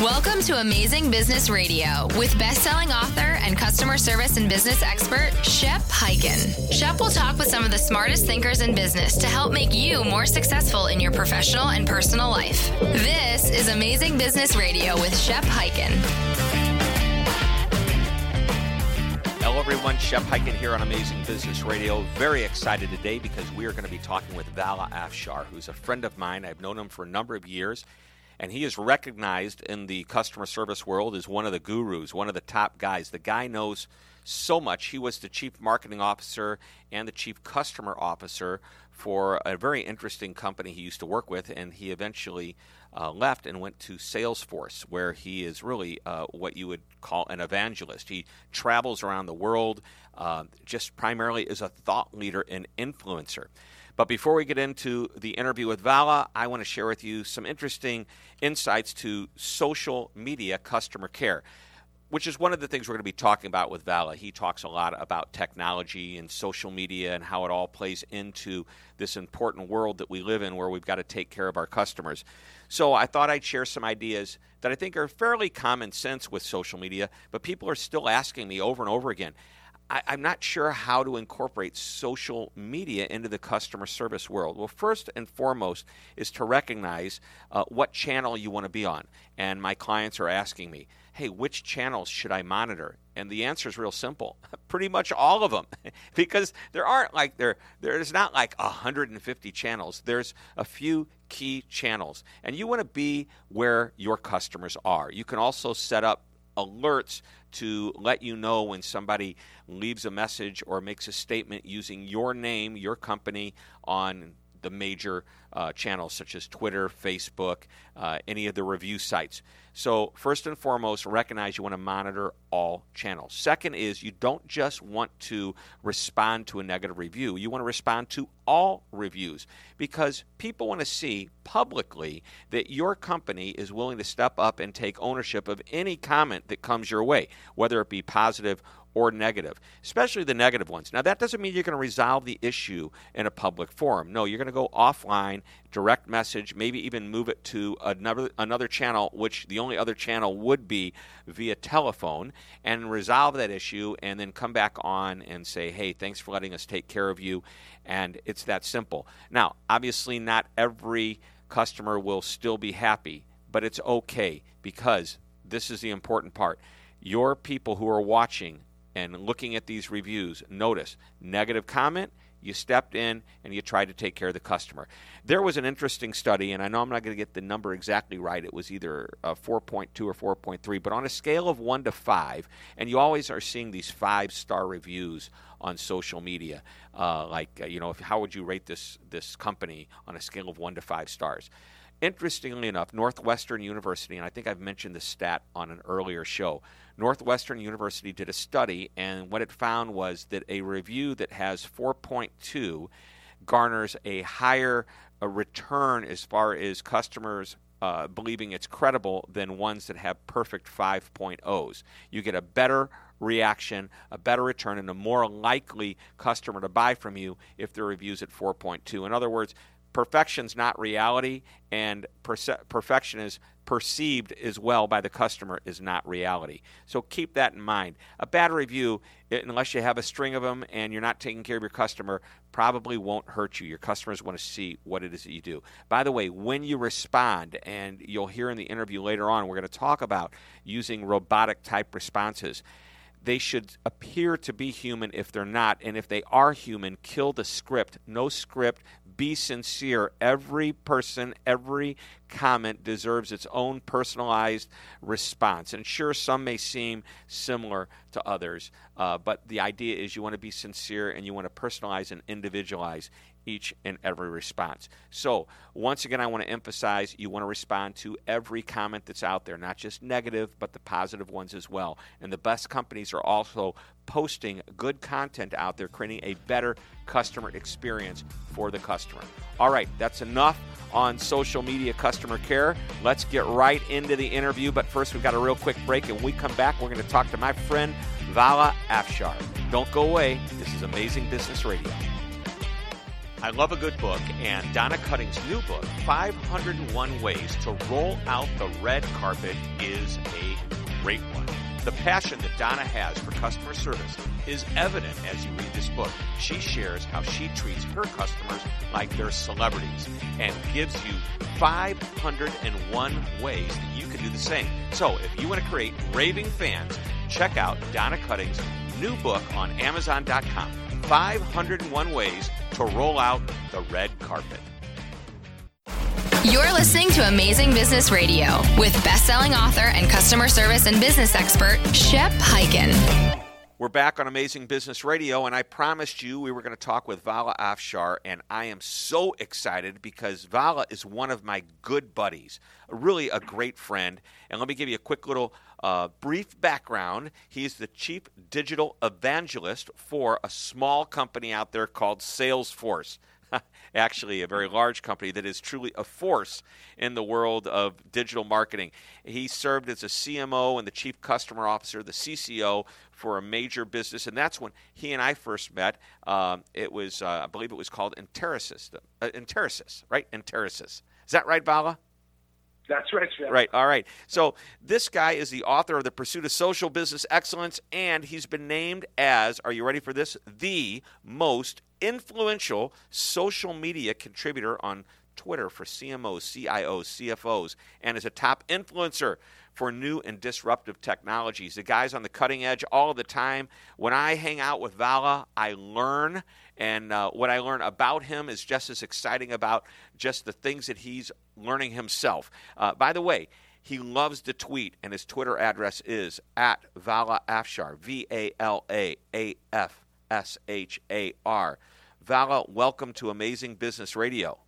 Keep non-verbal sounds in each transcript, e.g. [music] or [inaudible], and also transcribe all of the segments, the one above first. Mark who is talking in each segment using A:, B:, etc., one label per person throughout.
A: Welcome to Amazing Business Radio with best-selling author and customer service and business expert Shep Hyken. Shep will talk with some of the smartest thinkers in business to help make you more successful in your professional and personal life. This is Amazing Business Radio with Shep Hyken.
B: Hello, everyone. Shep Hyken here on Amazing Business Radio. Very excited today because we are going to be talking with Vala Afshar, who's a friend of mine. I've known him for a number of years and he is recognized in the customer service world as one of the gurus, one of the top guys. The guy knows so much. He was the chief marketing officer and the chief customer officer for a very interesting company he used to work with, and he eventually uh, left and went to Salesforce, where he is really uh, what you would call an evangelist. He travels around the world uh, just primarily as a thought leader and influencer. But before we get into the interview with Vala, I want to share with you some interesting insights to social media customer care, which is one of the things we're going to be talking about with Vala. He talks a lot about technology and social media and how it all plays into this important world that we live in where we've got to take care of our customers. So I thought I'd share some ideas that I think are fairly common sense with social media, but people are still asking me over and over again I, am not sure how to incorporate social media into the customer service world. Well, first and foremost is to recognize uh, what channel you want to be on. And my clients are asking me, hey, which channels should I monitor? And the answer is real simple. [laughs] Pretty much all of them. [laughs] because there aren't like there there's not like 150 channels. There's a few key channels. And you want to be where your customers are. You can also set up alerts to let you know when somebody leaves a message or makes a statement using your name, your company on the major uh, channels such as Twitter, Facebook, uh, any of the review sites. So, first and foremost, recognize you want to monitor all channels. Second is you don't just want to respond to a negative review, you want to respond to all reviews because people want to see publicly that your company is willing to step up and take ownership of any comment that comes your way, whether it be positive or negative, especially the negative ones. Now, that doesn't mean you're going to resolve the issue in a public forum. No, you're going to go offline, direct message, maybe even move it to another another channel, which the only other channel would be via telephone, and resolve that issue, and then come back on and say, "Hey, thanks for letting us take care of you," and it's that simple. Now, obviously, not every customer will still be happy, but it's okay because this is the important part. Your people who are watching and looking at these reviews, notice negative comment, you stepped in and you tried to take care of the customer. There was an interesting study, and I know I'm not going to get the number exactly right. It was either 4.2 or 4.3, but on a scale of 1 to 5, and you always are seeing these five star reviews on social media. Uh, like, uh, you know, if, how would you rate this, this company on a scale of 1 to 5 stars? Interestingly enough, Northwestern University, and I think I've mentioned this stat on an earlier show, Northwestern University did a study, and what it found was that a review that has 4.2 garners a higher a return as far as customers uh, believing it's credible than ones that have perfect 5.0s. You get a better reaction, a better return, and a more likely customer to buy from you if the review's at 4.2. In other words, perfection's not reality, and perce- perfection is perceived as well by the customer is not reality. So keep that in mind. A bad review, unless you have a string of them and you're not taking care of your customer, probably won't hurt you. Your customers want to see what it is that you do. By the way, when you respond, and you'll hear in the interview later on, we're going to talk about using robotic type responses they should appear to be human if they're not. And if they are human, kill the script. No script, be sincere. Every person, every comment deserves its own personalized response. And sure, some may seem similar to others, uh, but the idea is you want to be sincere and you want to personalize and individualize each and every response. So, once again, I want to emphasize you want to respond to every comment that's out there, not just negative, but the positive ones as well. And the best companies are also posting good content out there, creating a better customer experience for the customer. All right, that's enough on social media customer care. Let's get right into the interview. But first, we've got a real quick break. And we come back, we're going to talk to my friend Vala Afshar. Don't go away. This is Amazing Business Radio. I love a good book, and Donna Cutting's new book, 501 Ways to Roll Out the Red Carpet, is a great one. The passion that Donna has for customer service is evident as you read this book. She shares how she treats her customers like they're celebrities and gives you 501 ways that you can do the same. So if you want to create raving fans, check out Donna Cutting's new book on Amazon.com 501 Ways to Roll Out the Red Carpet.
A: You're listening to Amazing Business Radio with best-selling author and customer service and business expert Shep Hyken.
B: We're back on Amazing Business Radio, and I promised you we were going to talk with Vala Afshar, and I am so excited because Vala is one of my good buddies, really a great friend. And let me give you a quick little uh, brief background. He's the chief digital evangelist for a small company out there called Salesforce. [laughs] actually a very large company that is truly a force in the world of digital marketing. He served as a CMO and the chief customer officer, the CCO for a major business, and that's when he and I first met. Um, it was, uh, I believe, it was called Enterasys, uh, right? Enterasys. Is that right, Vala?
C: That's right, Shep.
B: Right. All right. So this guy is the author of The Pursuit of Social Business Excellence, and he's been named as, are you ready for this? The most influential social media contributor on Twitter for CMOs, CIOs, CFOs, and is a top influencer for new and disruptive technologies. The guy's on the cutting edge all the time. When I hang out with Vala, I learn, and uh, what I learn about him is just as exciting about just the things that he's learning himself. Uh, by the way, he loves to tweet, and his Twitter address is at Vala Afshar, V A L A A F S H A R. Vala, welcome to Amazing Business Radio.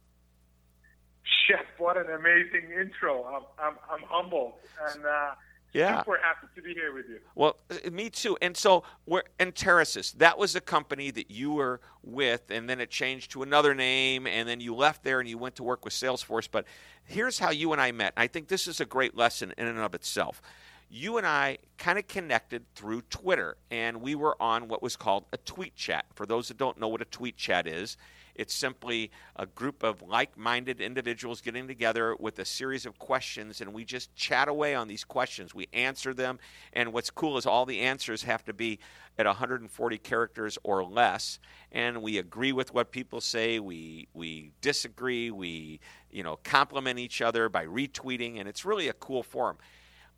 C: Shep, what an amazing intro. I'm, I'm, I'm humbled and uh, yeah. super happy to be here with you.
B: Well, uh, me too. And so we're Enterasys. That was a company that you were with, and then it changed to another name, and then you left there and you went to work with Salesforce. But here's how you and I met. I think this is a great lesson in and of itself. You and I kind of connected through Twitter, and we were on what was called a tweet chat. For those that don't know what a tweet chat is, it's simply a group of like minded individuals getting together with a series of questions, and we just chat away on these questions. We answer them, and what's cool is all the answers have to be at 140 characters or less, and we agree with what people say. We, we disagree. We you know, compliment each other by retweeting, and it's really a cool forum.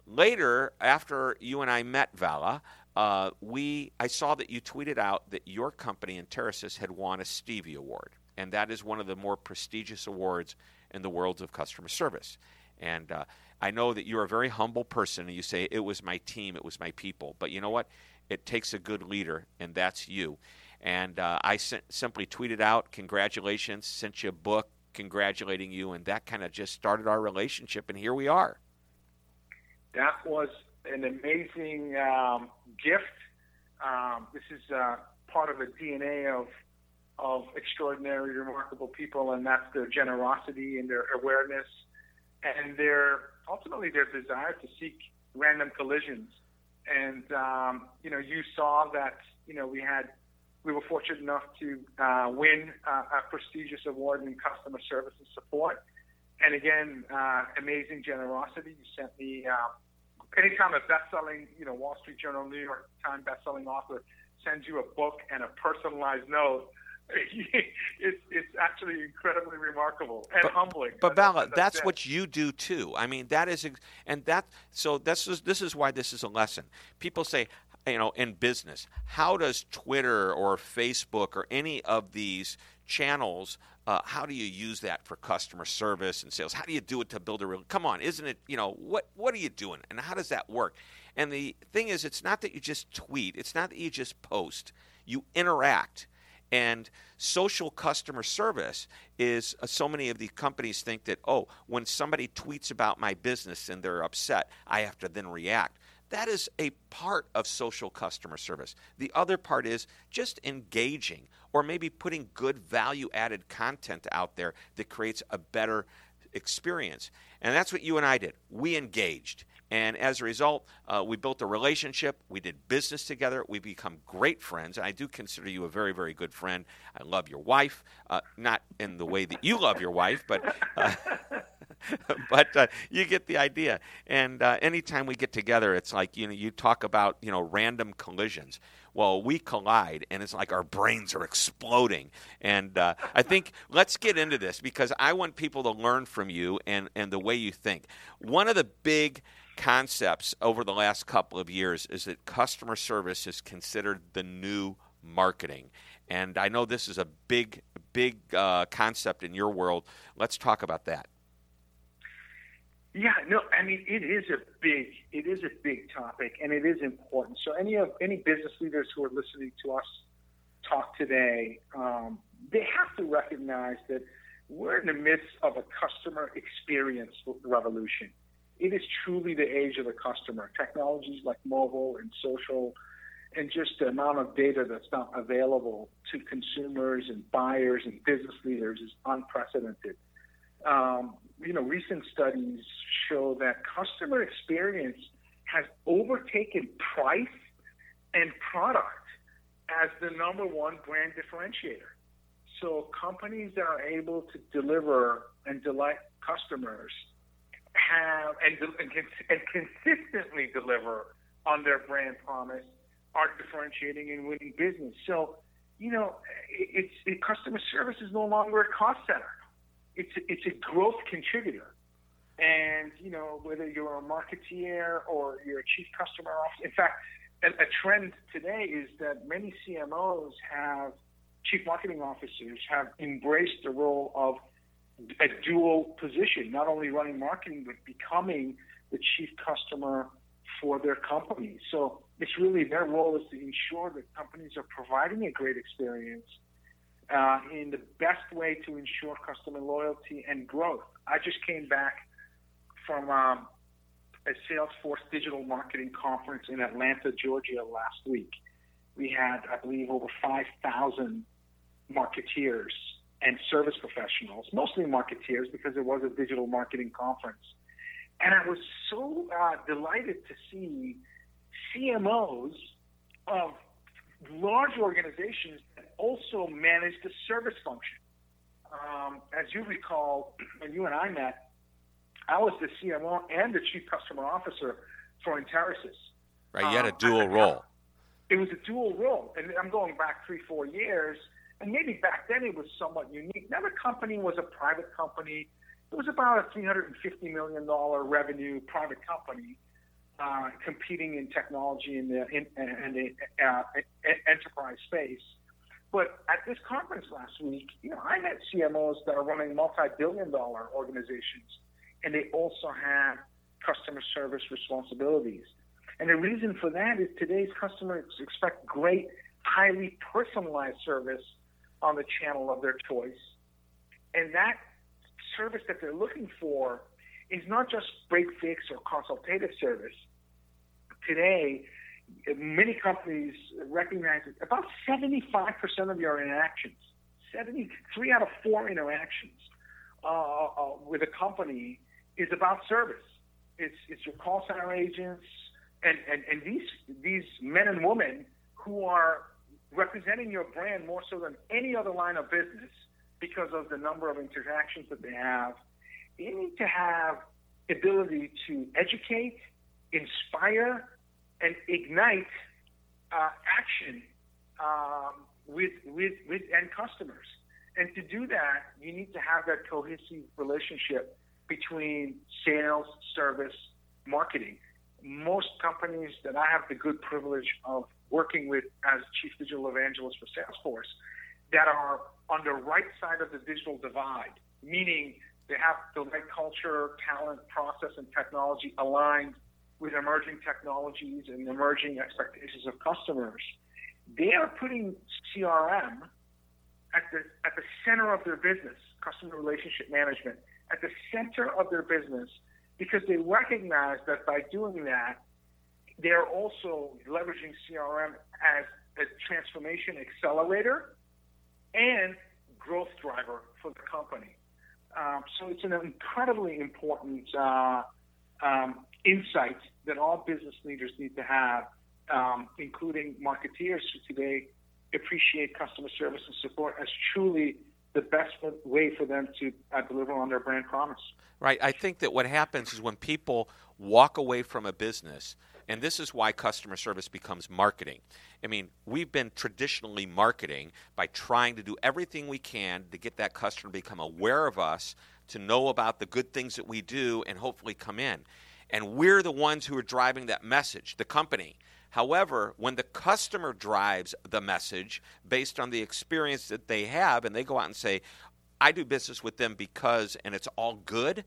B: Later, after you and I met Vala, uh, we I saw that you tweeted out that your company Enterasys had won a Stevie Award, and that is one of the more prestigious awards in the world of customer service. And uh, I know that you're a very humble person, and you say it was my team, it was my people. But you know what? It takes a good leader, and that's you. And uh, I simply tweeted out, "Congratulations!" Sent you a book congratulating you, and that kind of just started our relationship, and here we are.
C: That was an amazing um, gift. Um, this is uh, part of the DNA of of extraordinary, remarkable people, and that's their generosity and their awareness, and their ultimately their desire to seek random collisions. And um, you know, you saw that you know we had we were fortunate enough to uh, win uh, a prestigious award in customer service and support. And again, uh, amazing generosity. You sent me uh, anytime a best-selling, you know, Wall Street Journal, New York Times best-selling author sends you a book and a personalized note, [laughs] it's it's actually incredibly remarkable and
B: but,
C: humbling.
B: But that's, that's what you do too. I mean, that is, and that so this is this is why this is a lesson. People say, you know, in business, how does Twitter or Facebook or any of these channels uh, how do you use that for customer service and sales? How do you do it to build a real? Come on, isn't it? You know what? What are you doing, and how does that work? And the thing is, it's not that you just tweet. It's not that you just post. You interact, And social customer service is uh, so many of these companies think that, oh, when somebody tweets about my business and they're upset, I have to then react. That is a part of social customer service. The other part is just engaging or maybe putting good value added content out there that creates a better experience. And that's what you and I did. We engaged. And as a result, uh, we built a relationship. We did business together. We become great friends. And I do consider you a very, very good friend. I love your wife, uh, not in the way that you love your wife, but. Uh, [laughs] [laughs] but uh, you get the idea. And uh, anytime we get together, it's like you know you talk about you know random collisions. Well, we collide, and it's like our brains are exploding. And uh, I think let's get into this because I want people to learn from you and and the way you think. One of the big concepts over the last couple of years is that customer service is considered the new marketing. And I know this is a big, big uh, concept in your world. Let's talk about that.
C: Yeah, no, I mean it is a big, it is a big topic, and it is important. So any of any business leaders who are listening to us talk today, um, they have to recognize that we're in the midst of a customer experience revolution it is truly the age of the customer. Technologies like mobile and social and just the amount of data that's now available to consumers and buyers and business leaders is unprecedented. Um, you know, recent studies show that customer experience has overtaken price and product as the number one brand differentiator. So companies that are able to deliver and delight customers have and, and, consistently deliver on their brand promise are differentiating and winning business. So, you know, it's it, customer service is no longer a cost center. It's it's a growth contributor. And you know, whether you're a marketeer or you're a chief customer officer, in fact, a, a trend today is that many CMOs have chief marketing officers have embraced the role of a dual position, not only running marketing, but becoming the chief customer for their company. So it's really their role is to ensure that companies are providing a great experience uh, in the best way to ensure customer loyalty and growth. I just came back from um, a Salesforce digital marketing conference in Atlanta, Georgia last week. We had, I believe, over 5,000 marketeers and service professionals, mostly marketeers, because it was a digital marketing conference. And I was so uh, delighted to see CMOs of large organizations also manage the service function. Um, as you recall, when you and I met, I was the CMO and the chief customer officer for Enterasys.
B: Right, you had a um, dual role.
C: It was a dual role, and I'm going back three, four years and maybe back then it was somewhat unique. Now the company was a private company. It was about a $350 million revenue private company uh, competing in technology in the, in, in the uh, enterprise space. But at this conference last week, you know, I met CMOs that are running multi-billion dollar organizations, and they also have customer service responsibilities. And the reason for that is today's customers expect great, highly personalized service on the channel of their choice. And that service that they're looking for is not just break fix or consultative service. Today, many companies recognize that about 75% of your interactions, 73 out of four interactions uh, uh, with a company is about service. It's, it's your call center agents and, and, and these, these men and women who are representing your brand more so than any other line of business because of the number of interactions that they have. You need to have ability to educate, inspire, and ignite uh, action um, with, with, with end customers. And to do that, you need to have that cohesive relationship between sales, service, marketing. Most companies that I have the good privilege of working with as chief digital evangelist for Salesforce that are on the right side of the digital divide, meaning they have the right culture, talent, process, and technology aligned with emerging technologies and emerging expectations of customers. They are putting CRM at the at the center of their business, customer relationship management, at the center of their business, because they recognize that by doing that, they're also leveraging CRM as a transformation accelerator and growth driver for the company. Um, so it's an incredibly important uh, um, insight that all business leaders need to have, um, including marketeers who today appreciate customer service and support as truly the best way for them to uh, deliver on their brand promise.
B: Right. I think that what happens is when people walk away from a business, and this is why customer service becomes marketing. I mean, we've been traditionally marketing by trying to do everything we can to get that customer to become aware of us, to know about the good things that we do, and hopefully come in. And we're the ones who are driving that message, the company. However, when the customer drives the message based on the experience that they have, and they go out and say, I do business with them because, and it's all good,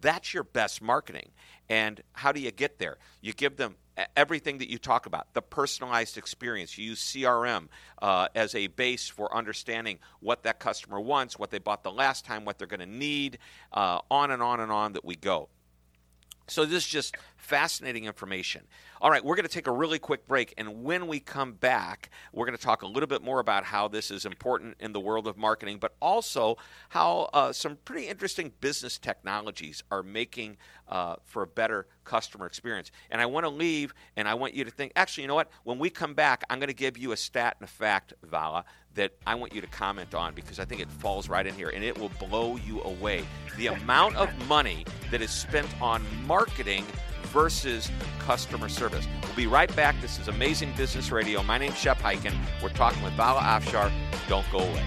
B: that's your best marketing. And how do you get there? You give them everything that you talk about the personalized experience. You use CRM uh, as a base for understanding what that customer wants, what they bought the last time, what they're going to need, uh, on and on and on that we go. So, this is just fascinating information. All right, we're going to take a really quick break. And when we come back, we're going to talk a little bit more about how this is important in the world of marketing, but also how uh, some pretty interesting business technologies are making uh, for a better customer experience. And I want to leave and I want you to think actually, you know what? When we come back, I'm going to give you a stat and a fact, Vala, that I want you to comment on because I think it falls right in here and it will blow you away. The amount of money that is spent on marketing versus customer service. We'll be right back. This is Amazing Business Radio. My name's Shep Hyken. We're talking with Vala Afshar. Don't go away.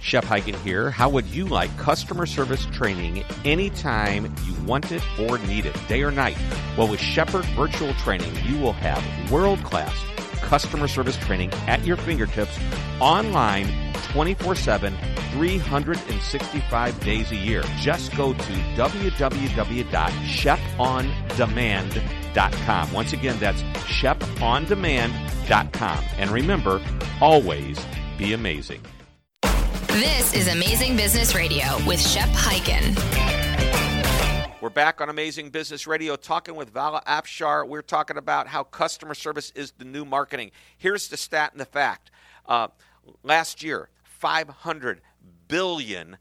B: Shep Hyken here. How would you like customer service training anytime you want it or need it, day or night? Well, with Shepherd Virtual Training, you will have world class customer service training at your fingertips online 24 7, 365 days a year. Just go to www.shepondemand.com. Once again, that's shepondemand.com. And remember, always be amazing.
A: This is Amazing Business Radio with Shep Hyken.
B: We're back on Amazing Business Radio talking with Vala Afshar. We're talking about how customer service is the new marketing. Here's the stat and the fact. Uh, last year, $500 billion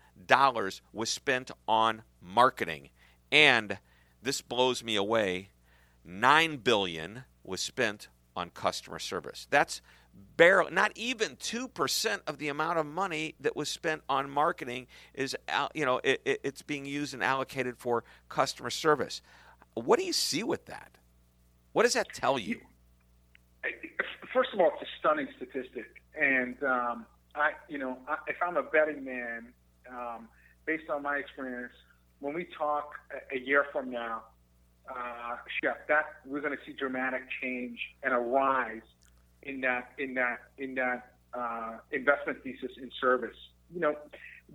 B: was spent on marketing. And this blows me away. 9 billion was spent on customer service. That's barely not even 2% of the amount of money that was spent on marketing is you know it, it, it's being used and allocated for customer service what do you see with that what does that tell you
C: first of all it's a stunning statistic and um, i you know I, if i'm a betting man um, based on my experience when we talk a, a year from now uh, Shep, that we're going to see dramatic change and a rise in that in that in that uh, investment thesis in service. You know,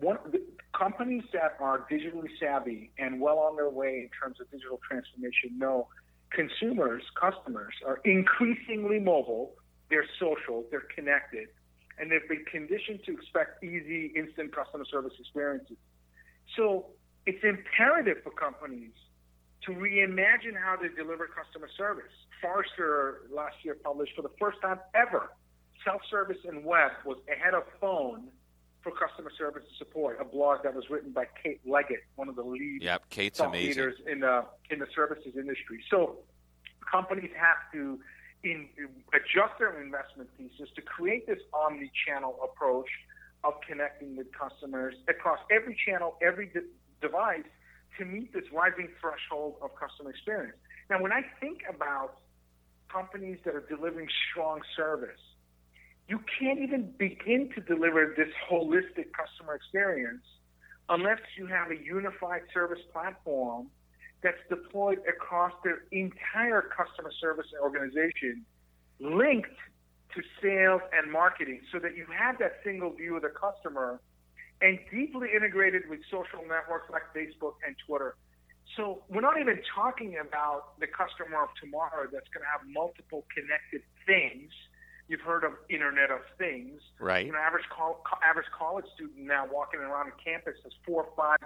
C: one companies that are digitally savvy and well on their way in terms of digital transformation know consumers, customers are increasingly mobile. They're social. They're connected, and they've been conditioned to expect easy, instant customer service experiences. So it's imperative for companies to reimagine how they deliver customer service. Forrester last year published for the first time ever self-service and web was ahead of phone for customer service and support. A blog that was written by Kate Leggett, one of the lead
B: yep, Kate's
C: thought
B: amazing.
C: leaders in the in the services industry. So companies have to in, adjust their investment thesis to create this omni-channel approach of connecting with customers across every channel, every de- device to meet this rising threshold of customer experience. Now, when I think about companies that are delivering strong service, you can't even begin to deliver this holistic customer experience unless you have a unified service platform that's deployed across their entire customer service organization, linked to sales and marketing, so that you have that single view of the customer and deeply integrated with social networks like Facebook and Twitter. So we're not even talking about the customer of tomorrow that's going to have multiple connected things You've heard of Internet of Things.
B: Right.
C: An average col- average college student now walking around campus has four or five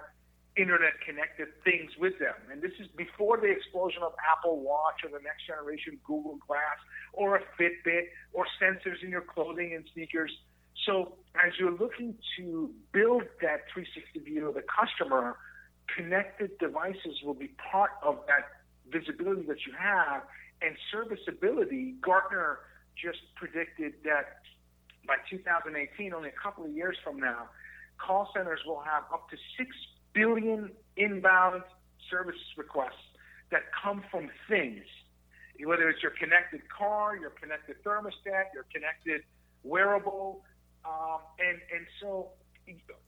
C: internet connected things with them. And this is before the explosion of Apple Watch or the next generation Google Glass or a Fitbit or sensors in your clothing and sneakers. So as you're looking to build that 360 view of the customer, connected devices will be part of that visibility that you have and serviceability. Gartner just predicted that by 2018, only a couple of years from now, call centers will have up to 6 billion inbound service requests that come from things. Whether it's your connected car, your connected thermostat, your connected wearable, um, and and so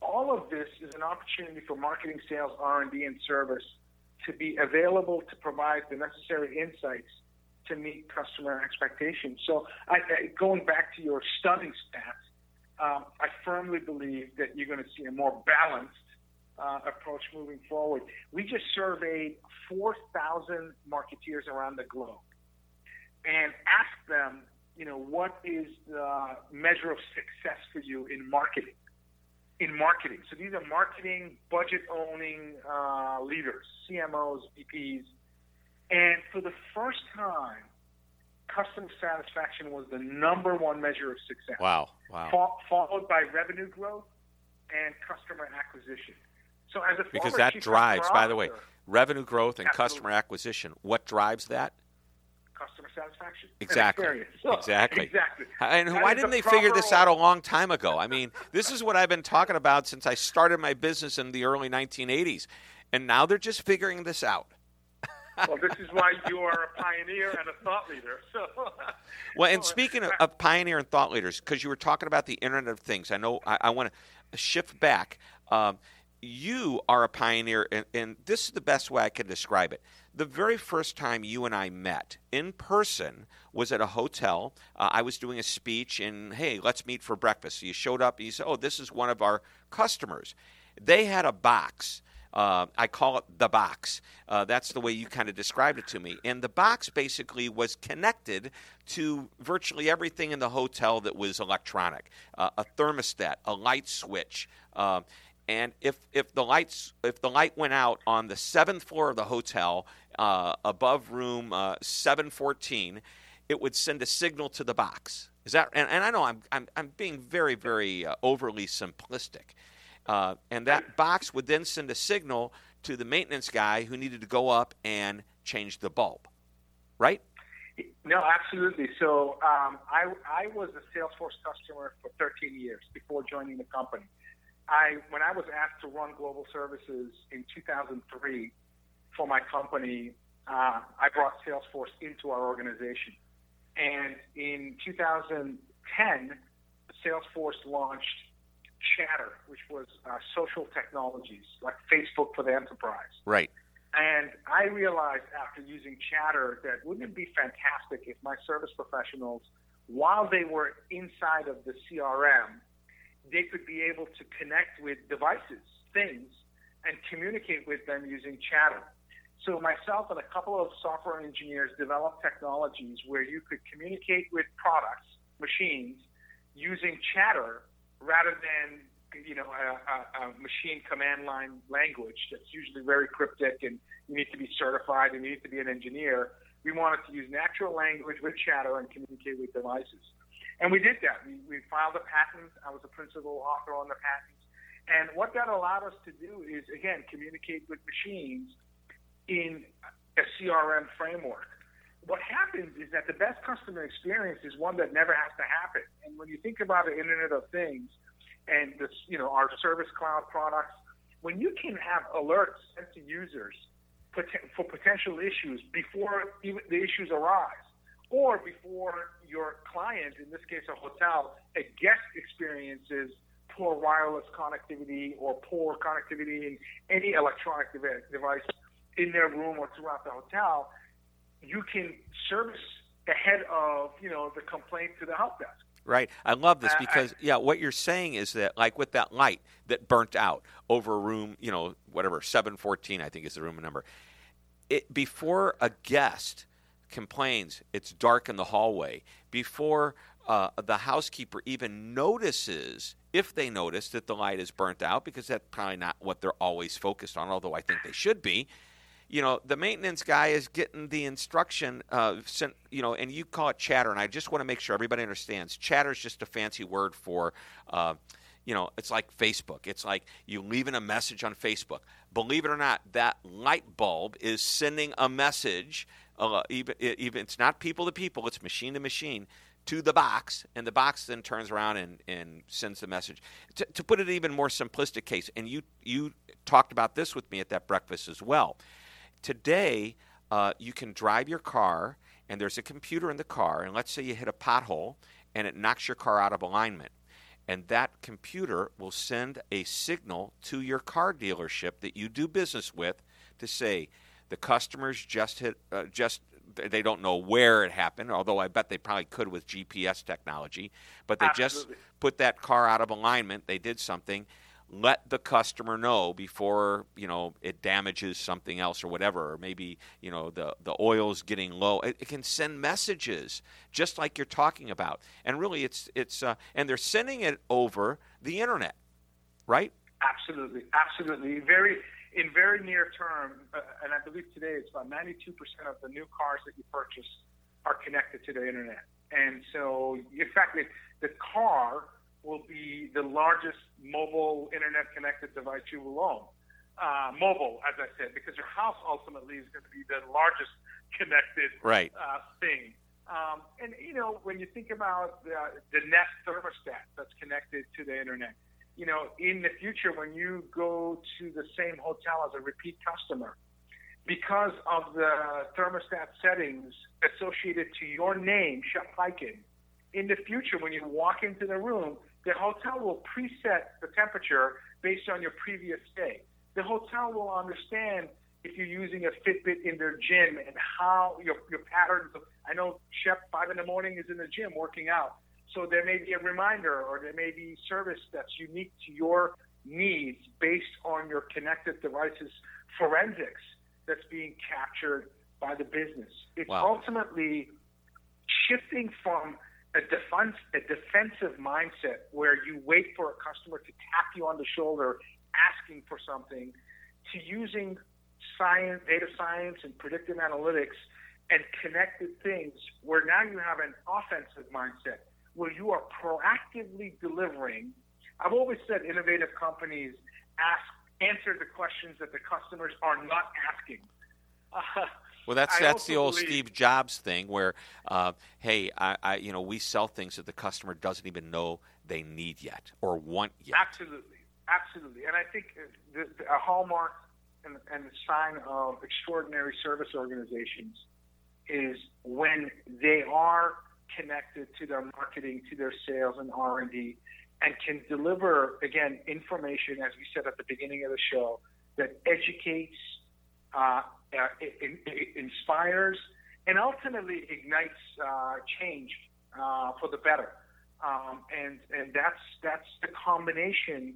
C: all of this is an opportunity for marketing, sales, R and D, and service to be available to provide the necessary insights to meet customer expectations. So, I, I, going back to your stunning stats, um, I firmly believe that you're going to see a more balanced uh, approach moving forward. We just surveyed 4,000 marketeers around the globe and asked them, you know, what is the measure of success for you in marketing? In marketing. So these are marketing, budget owning uh, leaders, CMOs, VPs. And for the first time, customer satisfaction was the number one measure of success.
B: Wow. Wow.
C: followed by revenue growth and customer acquisition. So as a
B: because that drives, by the way, revenue growth and absolutely. customer acquisition. What drives that?
C: Customer satisfaction.
B: Exactly.
C: So, [laughs]
B: exactly.
C: Exactly.
B: And
C: that
B: why didn't they figure this out a long time ago? I mean, this is what I've been talking about since I started my business in the early 1980s, and now they're just figuring this out. [laughs]
C: well, this is why you are a pioneer and a thought leader. So, [laughs]
B: well, and speaking of, of pioneer and thought leaders, because you were talking about the Internet of Things, I know I, I want to shift back. Um, you are a pioneer, and, and, this is the best way I can describe it. The very first time you and I met in person was at a hotel. Uh, I was doing a speech, and hey, let's meet for breakfast. So you showed up, and you said, Oh, this is one of our customers. They had a box. Uh, I call it the box. Uh, that's the way you kind of described it to me. And the box basically was connected to virtually everything in the hotel that was electronic uh, a thermostat, a light switch. And if, if the lights if the light went out on the seventh floor of the hotel uh, above room uh, 714, it would send a signal to the box. Is that and, and I know I'm, I'm I'm being very very uh, overly simplistic, uh, and that box would then send a signal to the maintenance guy who needed to go up and change the bulb, right?
C: No, absolutely. So um, I I was a Salesforce customer for 13 years before joining the company. I when I was asked to run global services in 2003 for my company, uh, I brought Salesforce into our organization. And in 2010, Salesforce launched Chatter, which was uh, social technologies like Facebook for the enterprise.
B: Right.
C: And I realized after using Chatter that wouldn't it be fantastic if my service professionals, while they were inside of the CRM, they could be able to connect with devices, things, and communicate with them using chatter. So myself and a couple of software engineers developed technologies where you could communicate with products, machines, using chatter rather than you know a, a, a machine command line language that's usually very cryptic and you need to be certified and you need to be an engineer. We wanted to use natural language with chatter and communicate with devices. And we did that. We, we filed a patent. I was a principal author on the patent. And what that allowed us to do is, again, communicate with machines in a CRM framework. What happens is that the best customer experience is one that never has to happen. And when you think about the Internet of Things and this, you know, our Service Cloud products, when you can have alerts sent to users for potential issues before even the issues arise, or before your client, in this case a hotel, a guest experiences poor wireless connectivity or poor connectivity in any electronic device in their room or throughout the hotel, you can service ahead of you know the complaint to the help desk.
B: Right. I love this because, yeah, what you're saying is that, like with that light that burnt out over room, you know, whatever, 714, I think is the room number, it, before a guest complains it's dark in the hallway. Before uh, the housekeeper even notices if they notice that the light is burnt out because that's probably not what they're always focused on although i think they should be you know the maintenance guy is getting the instruction uh, sent you know and you call it chatter and i just want to make sure everybody understands chatter is just a fancy word for uh, you know it's like facebook. It's like you leaving a message on facebook. Believe it or not that light bulb is sending a message even, even it's not people to people it's machine to machine to the box, and the box then turns around and, and sends the message. To, to put it in even more simplistic case, and you you talked about this with me at that breakfast as well. Today, uh, you can drive your car, and there's a computer in the car, and let's say you hit a pothole, and it knocks your car out of alignment. And that computer will send a signal to your car dealership that you do business with to say, the customers just hit uh, just they don't know where it happened, although I bet they probably could with GPS technology. But they
C: Absolutely.
B: just put that car out of alignment. They did something. Let the customer know before you know it damages something else or whatever, or maybe you know the the oil's getting low. It, it can send messages just like you're talking about, and really it's it's uh, and they're sending it over the internet, right?
C: Absolutely, absolutely. Very in very near term, uh, and I believe today it's about 92% of the new cars that you purchase are connected to the internet. And so, in fact, the, the car will be the largest mobile internet connected device you will own. Uh, mobile, as I said, because your house ultimately is going to be the largest connected
B: Right.
C: uh, thing. Um, and you know, when you think about the, the Nest thermostat that's connected to the internet, you know, in the future when you go to the same hotel as a repeat customer, because of the thermostat settings associated to your name, Shep Hyken, in the future when you walk into the room, the hotel will preset the temperature based on your previous stay. The hotel will understand if you're using a Fitbit in their gym and how your, your patterns. Of, I know Shep five in the morning is in the gym working out, so there may be a reminder or there may be service that's unique to your needs based on your connected devices forensics that's being captured by the business. It's
B: Wow.
C: ultimately shifting from a defense a defensive mindset where you wait for a customer to tap you on the shoulder asking for something to using science data science and predictive analytics and connected things where now you have an offensive mindset where you are proactively delivering I've always said innovative companies ask answer the questions that the customers are not asking. Uh, [laughs]
B: Well, that's
C: I
B: that's the old
C: believe-
B: Steve Jobs thing, where, uh, hey, I, I, you know, we sell things that the customer doesn't even know they need yet or want yet.
C: Absolutely, absolutely. And I think the, the, a hallmark and, and the sign of extraordinary service organizations is when they are connected to their marketing, to their sales and R and can deliver again information, as we said at the beginning of the show, that educates, uh, uh, in, in, inspires, and ultimately ignites uh, change uh, for the better. Um, and and that's that's the combination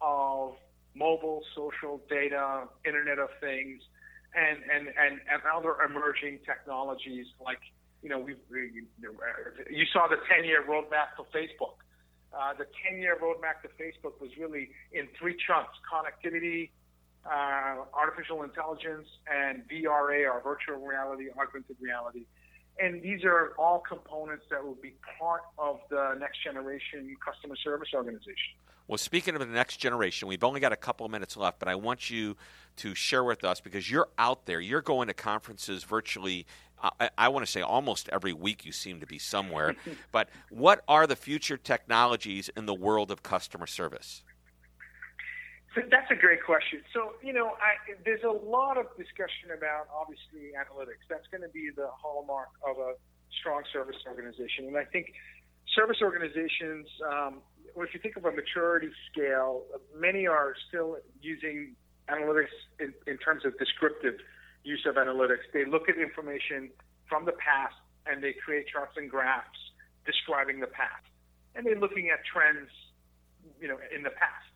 C: of mobile, social, data, Internet of Things, and and and, and other emerging technologies like you know we, we you saw the 10-year roadmap for Facebook. Uh, the 10-year roadmap to Facebook was really in three chunks: connectivity, uh, artificial intelligence, and VRA, or virtual reality, augmented reality. And these are all components that will be part of the next generation customer service organization.
B: Well, speaking of the next generation, we've only got a couple of minutes left, but I want you to share with us because you're out there. You're going to conferences virtually. I, I want to say almost every week. You seem to be somewhere. [laughs] but what are the future technologies in the world of customer service?
C: So that's a great question. So, you know, I, there's a lot of discussion about obviously analytics. That's going to be the hallmark of a strong service organization. And I think service organizations, um, if you think of a maturity scale, many are still using analytics in, in terms of descriptive use of analytics. They look at information from the past and they create charts and graphs describing the past. And they're looking at trends, you know, in the past.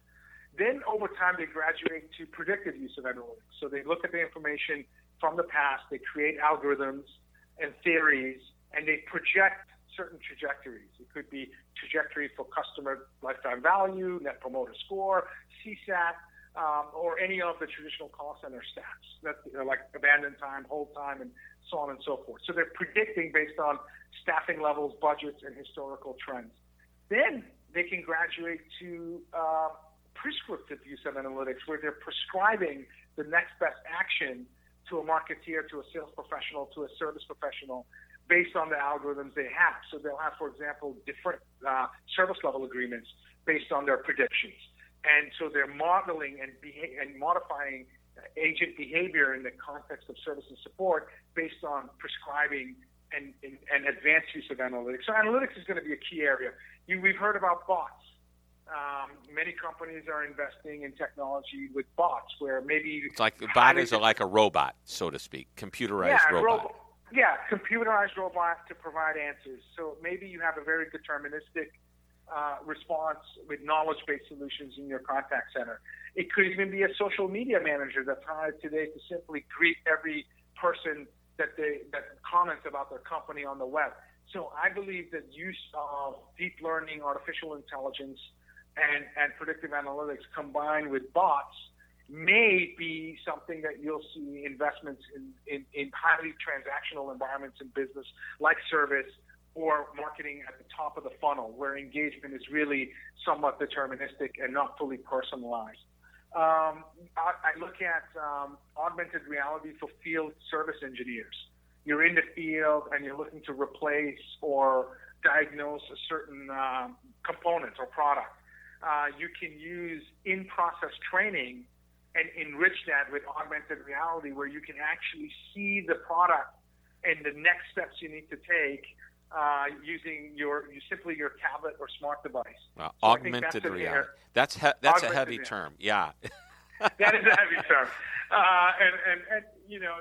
C: Then over time, they graduate to predictive use of analytics. So they look at the information from the past, they create algorithms and theories, and they project certain trajectories. It could be trajectory for customer lifetime value, net promoter score, CSAT, um, or any of the traditional call center stats that like abandon time, hold time, and so on and so forth. So they're predicting based on staffing levels, budgets, and historical trends. Then they can graduate to uh, prescriptive use of analytics, where they're prescribing the next best action to a marketeer, to a sales professional, to a service professional, based on the algorithms they have. So they'll have, for example, different uh, service level agreements based on their predictions. And so they're modeling and, beha- and modifying agent behavior in the context of service and support based on prescribing and, and, and advanced use of analytics. So analytics is going to be a key area. You, we've heard about bots. Um, many companies are investing in technology with bots, where maybe
B: it's like the bot is like a robot, so to speak, computerized
C: yeah,
B: robot.
C: Ro- yeah, computerized robot to provide answers. So maybe you have a very deterministic uh, response with knowledge-based solutions in your contact center. It could even be a social media manager that's hired today to simply greet every person that they that comments about their company on the web. So I believe that use of deep learning, artificial intelligence, and, and predictive analytics combined with bots may be something that you'll see investments in, in, in highly transactional environments in business like service or marketing at the top of the funnel where engagement is really somewhat deterministic and not fully personalized. Um, I, I, look at um, augmented reality for field service engineers. You're in the field and you're looking to replace or diagnose a certain um, component or product uh, you can use in process training and enrich that with augmented reality where you can actually see the product and the next steps you need to take uh, using your you simply your tablet or smart device.
B: Well, so augmented that's reality. That's he- that's augmented a heavy reality. term. Yeah. [laughs]
C: that is a heavy term. Uh, and, and, and, you know,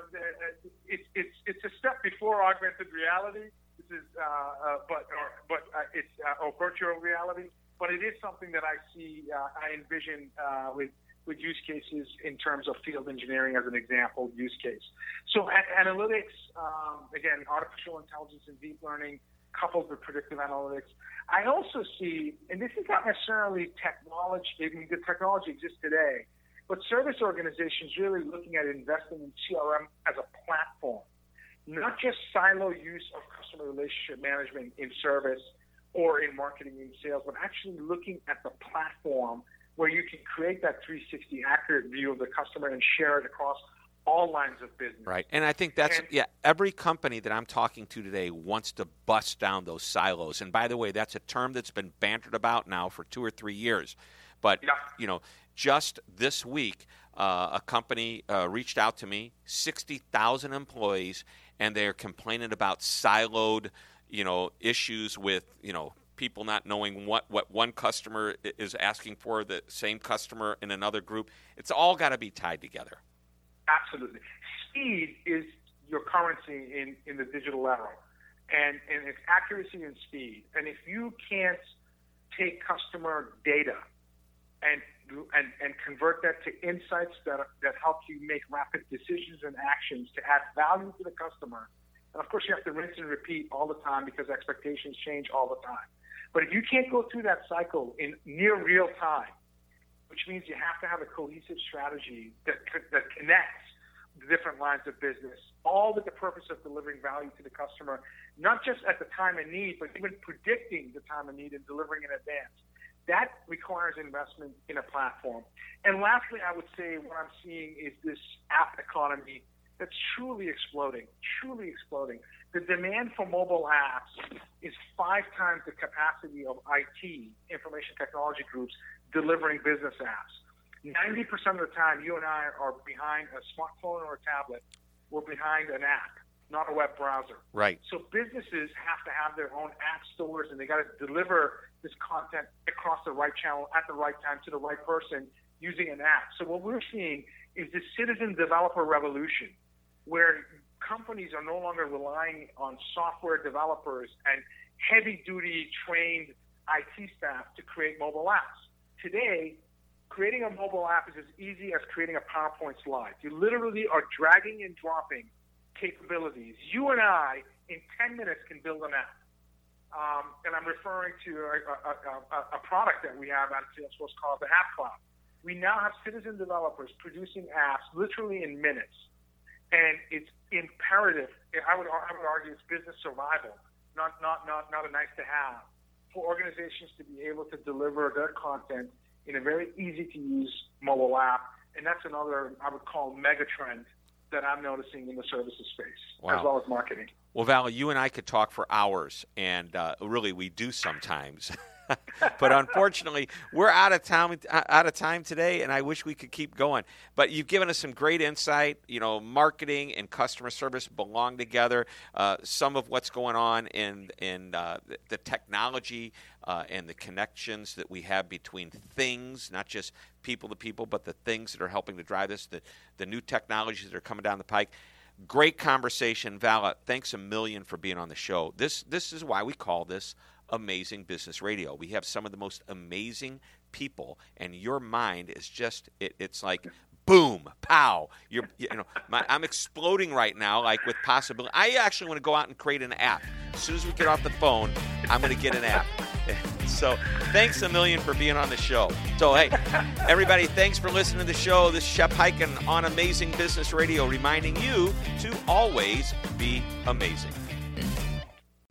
C: it's, it's, it's a step before augmented reality. This is, uh, uh, but, or, but uh, it's, uh, or virtual reality but it is something that I see, uh, I envision uh, with with use cases in terms of field engineering as an example use case. So a- analytics, um, again, artificial intelligence and deep learning coupled with predictive analytics. I also see, and this is not necessarily technology, I mean, the technology exists today, but service organizations really looking at investing in CRM as a platform, not just silo use of customer relationship management in service or in marketing and sales, but actually looking at the platform where you can create that 360 accurate view of the customer and share it across all lines of business.
B: Right. And I think that's, and, yeah, every company that I'm talking to today wants to bust down those silos. And by the way, that's a term that's been bantered about now for two or three years. But, yeah. you know, just this week, uh, a company uh, reached out to me, 60,000 employees, and they're complaining about siloed you know issues with you know people not knowing what, what one customer is asking for the same customer in another group. It's all got to be tied together.
C: Absolutely. Speed is your currency in, in the digital era and, and it's accuracy and speed. And if you can't take customer data and and, and convert that to insights that, that help you make rapid decisions and actions to add value to the customer and of course, you have to rinse and repeat all the time because expectations change all the time. But if you can't go through that cycle in near real time, which means you have to have a cohesive strategy that, that connects the different lines of business, all with the purpose of delivering value to the customer, not just at the time of need, but even predicting the time of need and delivering in advance. That requires investment in a platform. And lastly, I would say what I'm seeing is this app economy that's truly exploding, truly exploding. The demand for mobile apps is five times the capacity of IT, information technology groups, delivering business apps. 90% of the time, you and I are behind a smartphone or a tablet. We're behind an app, not a web browser.
B: Right.
C: So businesses have to have their own app stores, and they got to deliver this content across the right channel at the right time to the right person using an app. So what we're seeing is this citizen developer revolution where companies are no longer relying on software developers and heavy duty trained IT staff to create mobile apps. Today, creating a mobile app is as easy as creating a PowerPoint slide. You literally are dragging and dropping capabilities. You and I, in 10 minutes, can build an app. Um, and I'm referring to a, a, a, a, product that we have at Salesforce called the App Cloud. We now have citizen developers producing apps literally in minutes. And it's imperative, I would, I would argue it's business survival, not, not, not, not a nice to have, for organizations to be able to deliver their content in a very easy to use mobile app. And that's another, I would call, mega trend that I'm noticing in the services space, wow. as well as marketing.
B: Well, Val, you and I could talk for hours, and uh, really, we do sometimes. [laughs] [laughs] but unfortunately, we're out of time out of time today, and I wish we could keep going. But you've given us some great insight. You know, marketing and customer service belong together. Uh, some of what's going on in in uh, the technology uh, and the connections that we have between things, not just people to people, but the things that are helping to drive this. The the new technologies that are coming down the pike. Great conversation, Vala. Thanks a million for being on the show. This this is why we call this amazing business radio. We have some of the most amazing people, and your mind is just it, it's like boom, pow. You're, you know, my, I'm exploding right now, like with possibility. I actually want to go out and create an app. As soon as we get off the phone, I'm going to get an app. [laughs] so, thanks a million for being on the show. So, hey, everybody, thanks for listening to the show. This is Shep Hyken on Amazing Business Radio, reminding you to always be amazing.